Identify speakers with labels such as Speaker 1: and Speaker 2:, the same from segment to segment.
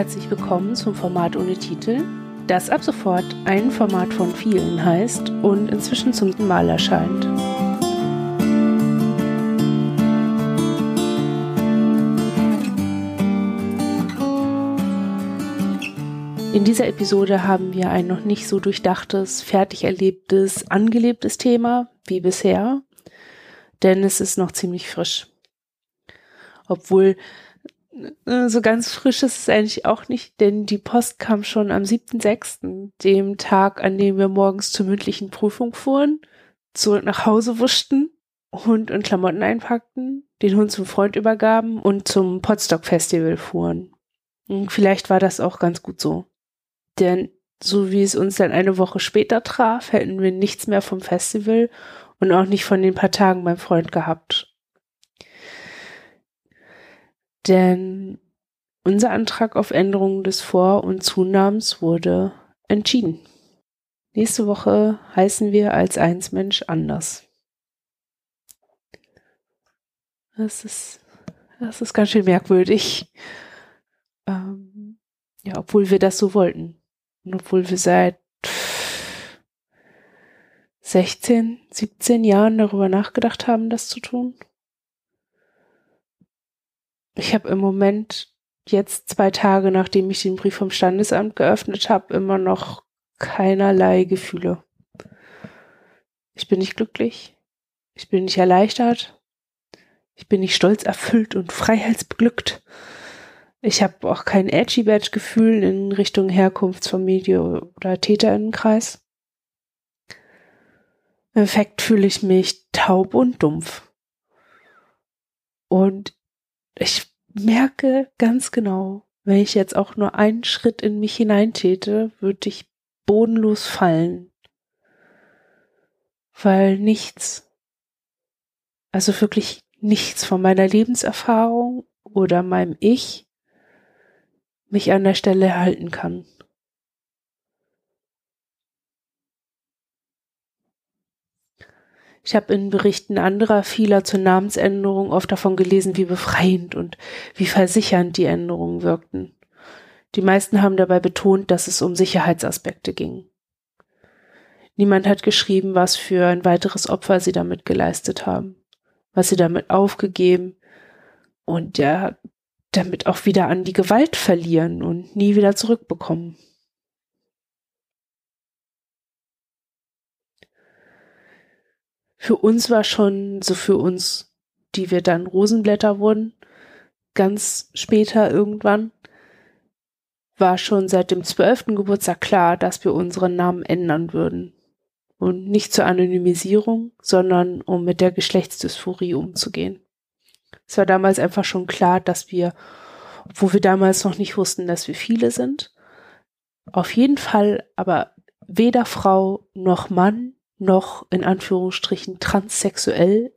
Speaker 1: herzlich willkommen zum Format ohne Titel, das ab sofort ein Format von vielen heißt und inzwischen zum Mal erscheint. In dieser Episode haben wir ein noch nicht so durchdachtes, fertig erlebtes, angelebtes Thema wie bisher, denn es ist noch ziemlich frisch. Obwohl so ganz frisch ist es eigentlich auch nicht, denn die Post kam schon am 7.6., dem Tag, an dem wir morgens zur mündlichen Prüfung fuhren, zurück nach Hause wuschten, Hund und Klamotten einpackten, den Hund zum Freund übergaben und zum Podstock Festival fuhren. Und vielleicht war das auch ganz gut so. Denn so wie es uns dann eine Woche später traf, hätten wir nichts mehr vom Festival und auch nicht von den paar Tagen beim Freund gehabt. Denn unser Antrag auf Änderung des Vor- und Zunamens wurde entschieden. Nächste Woche heißen wir als Einsmensch anders. Das ist, das ist ganz schön merkwürdig. Ähm, ja, obwohl wir das so wollten. Und obwohl wir seit 16, 17 Jahren darüber nachgedacht haben, das zu tun. Ich habe im Moment jetzt zwei Tage, nachdem ich den Brief vom Standesamt geöffnet habe, immer noch keinerlei Gefühle. Ich bin nicht glücklich. Ich bin nicht erleichtert. Ich bin nicht stolz erfüllt und freiheitsbeglückt. Ich habe auch kein edgy badge gefühl in Richtung Herkunftsfamilie oder Täterinnenkreis. Im Effekt fühle ich mich taub und dumpf. Und ich merke ganz genau, wenn ich jetzt auch nur einen Schritt in mich hineintäte, würde ich bodenlos fallen. Weil nichts, also wirklich nichts von meiner Lebenserfahrung oder meinem Ich mich an der Stelle halten kann. Ich habe in Berichten anderer vieler zur Namensänderung oft davon gelesen, wie befreiend und wie versichernd die Änderungen wirkten. Die meisten haben dabei betont, dass es um Sicherheitsaspekte ging. Niemand hat geschrieben, was für ein weiteres Opfer sie damit geleistet haben, was sie damit aufgegeben und ja, damit auch wieder an die Gewalt verlieren und nie wieder zurückbekommen. Für uns war schon, so für uns, die wir dann Rosenblätter wurden, ganz später irgendwann, war schon seit dem zwölften Geburtstag klar, dass wir unseren Namen ändern würden. Und nicht zur Anonymisierung, sondern um mit der Geschlechtsdysphorie umzugehen. Es war damals einfach schon klar, dass wir, wo wir damals noch nicht wussten, dass wir viele sind, auf jeden Fall aber weder Frau noch Mann noch in Anführungsstrichen transsexuell,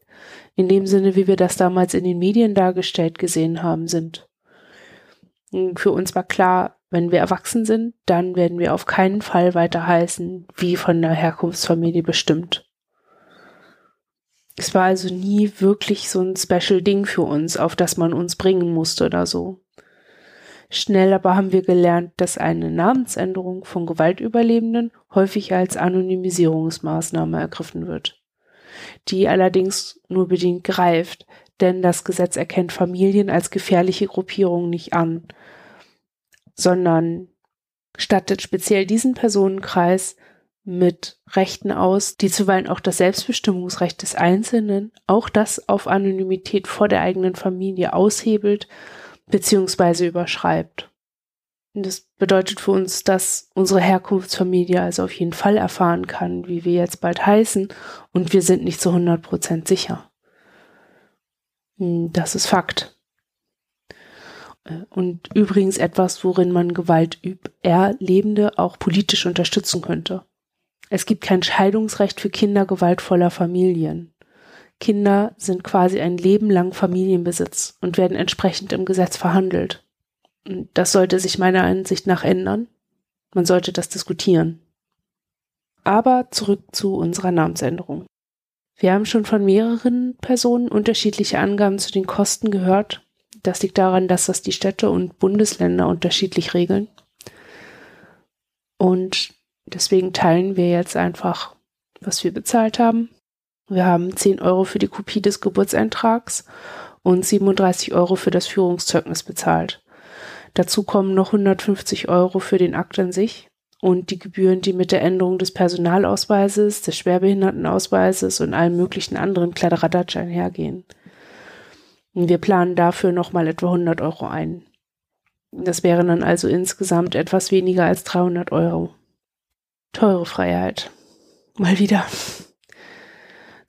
Speaker 1: in dem Sinne, wie wir das damals in den Medien dargestellt gesehen haben, sind. Für uns war klar, wenn wir erwachsen sind, dann werden wir auf keinen Fall weiter heißen, wie von der Herkunftsfamilie bestimmt. Es war also nie wirklich so ein Special Ding für uns, auf das man uns bringen musste oder so. Schnell aber haben wir gelernt, dass eine Namensänderung von Gewaltüberlebenden häufig als Anonymisierungsmaßnahme ergriffen wird, die allerdings nur bedingt greift, denn das Gesetz erkennt Familien als gefährliche Gruppierung nicht an, sondern stattet speziell diesen Personenkreis mit Rechten aus, die zuweilen auch das Selbstbestimmungsrecht des Einzelnen, auch das auf Anonymität vor der eigenen Familie aushebelt beziehungsweise überschreibt. Und das bedeutet für uns, dass unsere Herkunftsfamilie also auf jeden Fall erfahren kann, wie wir jetzt bald heißen, und wir sind nicht zu 100 Prozent sicher. Hm, das ist Fakt. Und übrigens etwas, worin man Gewalt Erlebende auch politisch unterstützen könnte. Es gibt kein Scheidungsrecht für Kinder gewaltvoller Familien. Kinder sind quasi ein Leben lang Familienbesitz und werden entsprechend im Gesetz verhandelt. Das sollte sich meiner Ansicht nach ändern. Man sollte das diskutieren. Aber zurück zu unserer Namensänderung. Wir haben schon von mehreren Personen unterschiedliche Angaben zu den Kosten gehört, Das liegt daran, dass das die Städte und Bundesländer unterschiedlich regeln. Und deswegen teilen wir jetzt einfach, was wir bezahlt haben. Wir haben 10 Euro für die Kopie des Geburtseintrags und 37 Euro für das Führungszeugnis bezahlt. Dazu kommen noch 150 Euro für den Akt an sich und die Gebühren, die mit der Änderung des Personalausweises, des Schwerbehindertenausweises und allen möglichen anderen Kladderadatsch einhergehen. Wir planen dafür nochmal etwa 100 Euro ein. Das wären dann also insgesamt etwas weniger als 300 Euro. Teure Freiheit. Mal wieder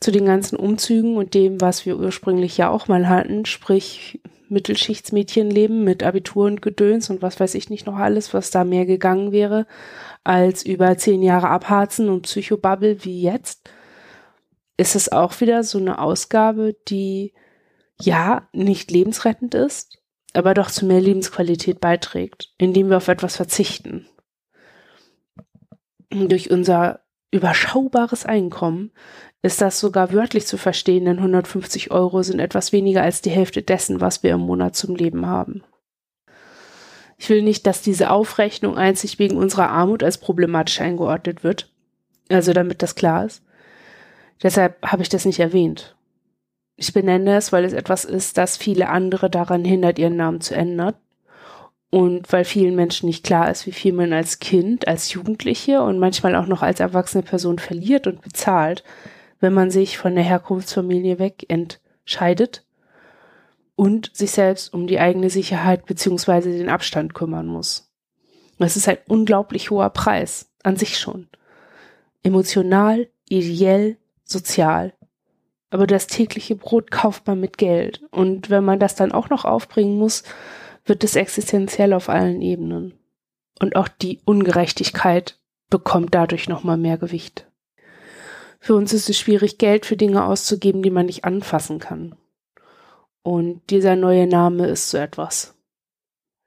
Speaker 1: zu den ganzen Umzügen und dem, was wir ursprünglich ja auch mal hatten, sprich Mittelschichtsmädchenleben mit Abitur und Gedöns und was weiß ich nicht noch alles, was da mehr gegangen wäre, als über zehn Jahre abharzen und Psychobubble wie jetzt, ist es auch wieder so eine Ausgabe, die ja nicht lebensrettend ist, aber doch zu mehr Lebensqualität beiträgt, indem wir auf etwas verzichten. Durch unser überschaubares Einkommen ist das sogar wörtlich zu verstehen, denn 150 Euro sind etwas weniger als die Hälfte dessen, was wir im Monat zum Leben haben. Ich will nicht, dass diese Aufrechnung einzig wegen unserer Armut als problematisch eingeordnet wird, also damit das klar ist. Deshalb habe ich das nicht erwähnt. Ich benenne es, weil es etwas ist, das viele andere daran hindert, ihren Namen zu ändern. Und weil vielen Menschen nicht klar ist, wie viel man als Kind, als Jugendliche und manchmal auch noch als erwachsene Person verliert und bezahlt, wenn man sich von der Herkunftsfamilie weg entscheidet und sich selbst um die eigene Sicherheit beziehungsweise den Abstand kümmern muss. Das ist ein unglaublich hoher Preis an sich schon. Emotional, ideell, sozial. Aber das tägliche Brot kauft man mit Geld. Und wenn man das dann auch noch aufbringen muss, wird es existenziell auf allen Ebenen. Und auch die Ungerechtigkeit bekommt dadurch nochmal mehr Gewicht. Für uns ist es schwierig, Geld für Dinge auszugeben, die man nicht anfassen kann. Und dieser neue Name ist so etwas.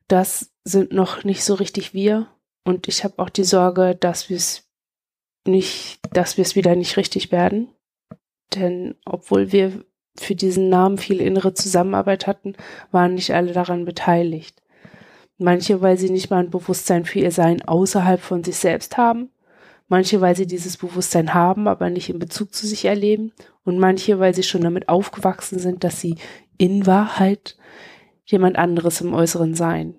Speaker 1: Das sind noch nicht so richtig wir. Und ich habe auch die Sorge, dass wir es nicht, dass wir es wieder nicht richtig werden. Denn obwohl wir für diesen Namen viel innere Zusammenarbeit hatten, waren nicht alle daran beteiligt. Manche, weil sie nicht mal ein Bewusstsein für ihr Sein außerhalb von sich selbst haben Manche, weil sie dieses Bewusstsein haben, aber nicht in Bezug zu sich erleben. Und manche, weil sie schon damit aufgewachsen sind, dass sie in Wahrheit jemand anderes im Äußeren sein.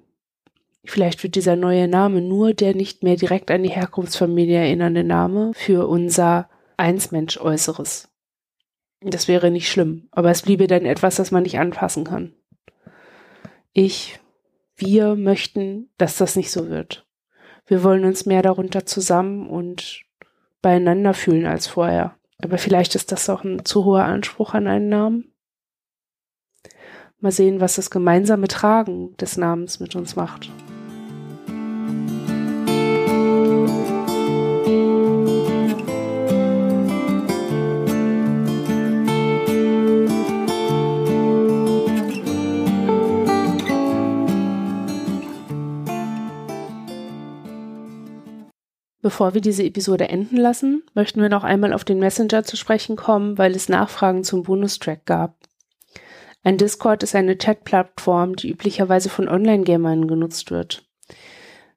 Speaker 1: Vielleicht wird dieser neue Name nur der nicht mehr direkt an die Herkunftsfamilie erinnernde Name für unser Einsmensch-Äußeres. Das wäre nicht schlimm, aber es bliebe dann etwas, das man nicht anfassen kann. Ich, wir möchten, dass das nicht so wird. Wir wollen uns mehr darunter zusammen und beieinander fühlen als vorher. Aber vielleicht ist das auch ein zu hoher Anspruch an einen Namen. Mal sehen, was das gemeinsame Tragen des Namens mit uns macht. Bevor wir diese Episode enden lassen, möchten wir noch einmal auf den Messenger zu sprechen kommen, weil es Nachfragen zum Bonustrack gab. Ein Discord ist eine Chat-Plattform, die üblicherweise von Online-Gamern genutzt wird.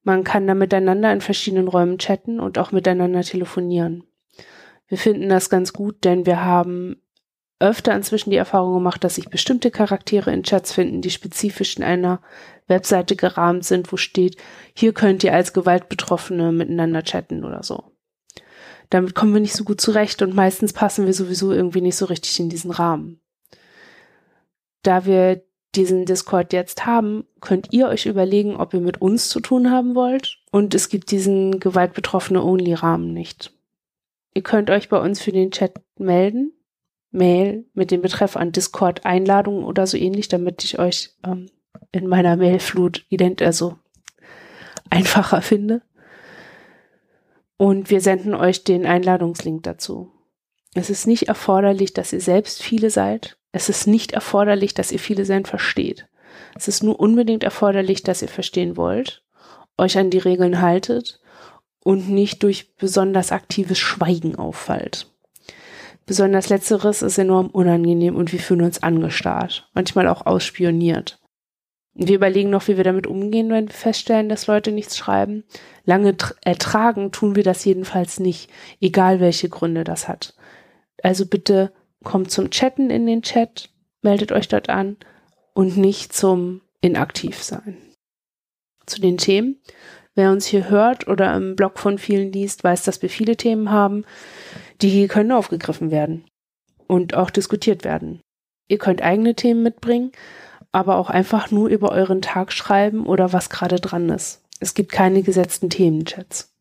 Speaker 1: Man kann da miteinander in verschiedenen Räumen chatten und auch miteinander telefonieren. Wir finden das ganz gut, denn wir haben öfter inzwischen die Erfahrung gemacht, dass sich bestimmte Charaktere in Chats finden, die spezifisch in einer Webseite gerahmt sind, wo steht, hier könnt ihr als Gewaltbetroffene miteinander chatten oder so. Damit kommen wir nicht so gut zurecht und meistens passen wir sowieso irgendwie nicht so richtig in diesen Rahmen. Da wir diesen Discord jetzt haben, könnt ihr euch überlegen, ob ihr mit uns zu tun haben wollt und es gibt diesen gewaltbetroffene Only-Rahmen nicht. Ihr könnt euch bei uns für den Chat melden Mail mit dem Betreff an Discord Einladung oder so ähnlich, damit ich euch ähm, in meiner Mailflut ident also einfacher finde. Und wir senden euch den Einladungslink dazu. Es ist nicht erforderlich, dass ihr selbst viele seid. Es ist nicht erforderlich, dass ihr viele sein versteht. Es ist nur unbedingt erforderlich, dass ihr verstehen wollt, euch an die Regeln haltet und nicht durch besonders aktives Schweigen auffallt. Besonders letzteres ist enorm unangenehm und wir fühlen uns angestarrt, manchmal auch ausspioniert. Wir überlegen noch, wie wir damit umgehen, wenn wir feststellen, dass Leute nichts schreiben. Lange ertragen tun wir das jedenfalls nicht, egal welche Gründe das hat. Also bitte kommt zum Chatten in den Chat, meldet euch dort an und nicht zum Inaktivsein. Zu den Themen. Wer uns hier hört oder im Blog von vielen liest, weiß, dass wir viele Themen haben, die können aufgegriffen werden und auch diskutiert werden. Ihr könnt eigene Themen mitbringen, aber auch einfach nur über euren Tag schreiben oder was gerade dran ist. Es gibt keine gesetzten Themenchats.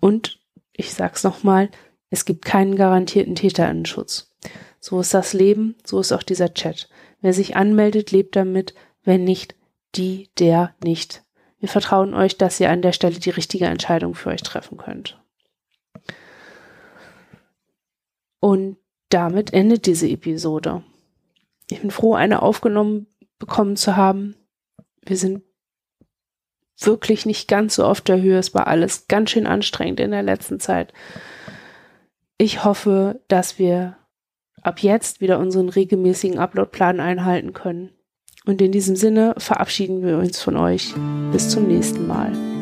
Speaker 1: Und ich sag's nochmal, es gibt keinen garantierten Täterinnenschutz. So ist das Leben, so ist auch dieser Chat. Wer sich anmeldet, lebt damit, wenn nicht, die, der nicht. Wir vertrauen euch, dass ihr an der Stelle die richtige Entscheidung für euch treffen könnt. Und damit endet diese Episode. Ich bin froh, eine aufgenommen bekommen zu haben. Wir sind wirklich nicht ganz so auf der Höhe. Es war alles ganz schön anstrengend in der letzten Zeit. Ich hoffe, dass wir ab jetzt wieder unseren regelmäßigen Uploadplan einhalten können. Und in diesem Sinne verabschieden wir uns von euch. Bis zum nächsten Mal.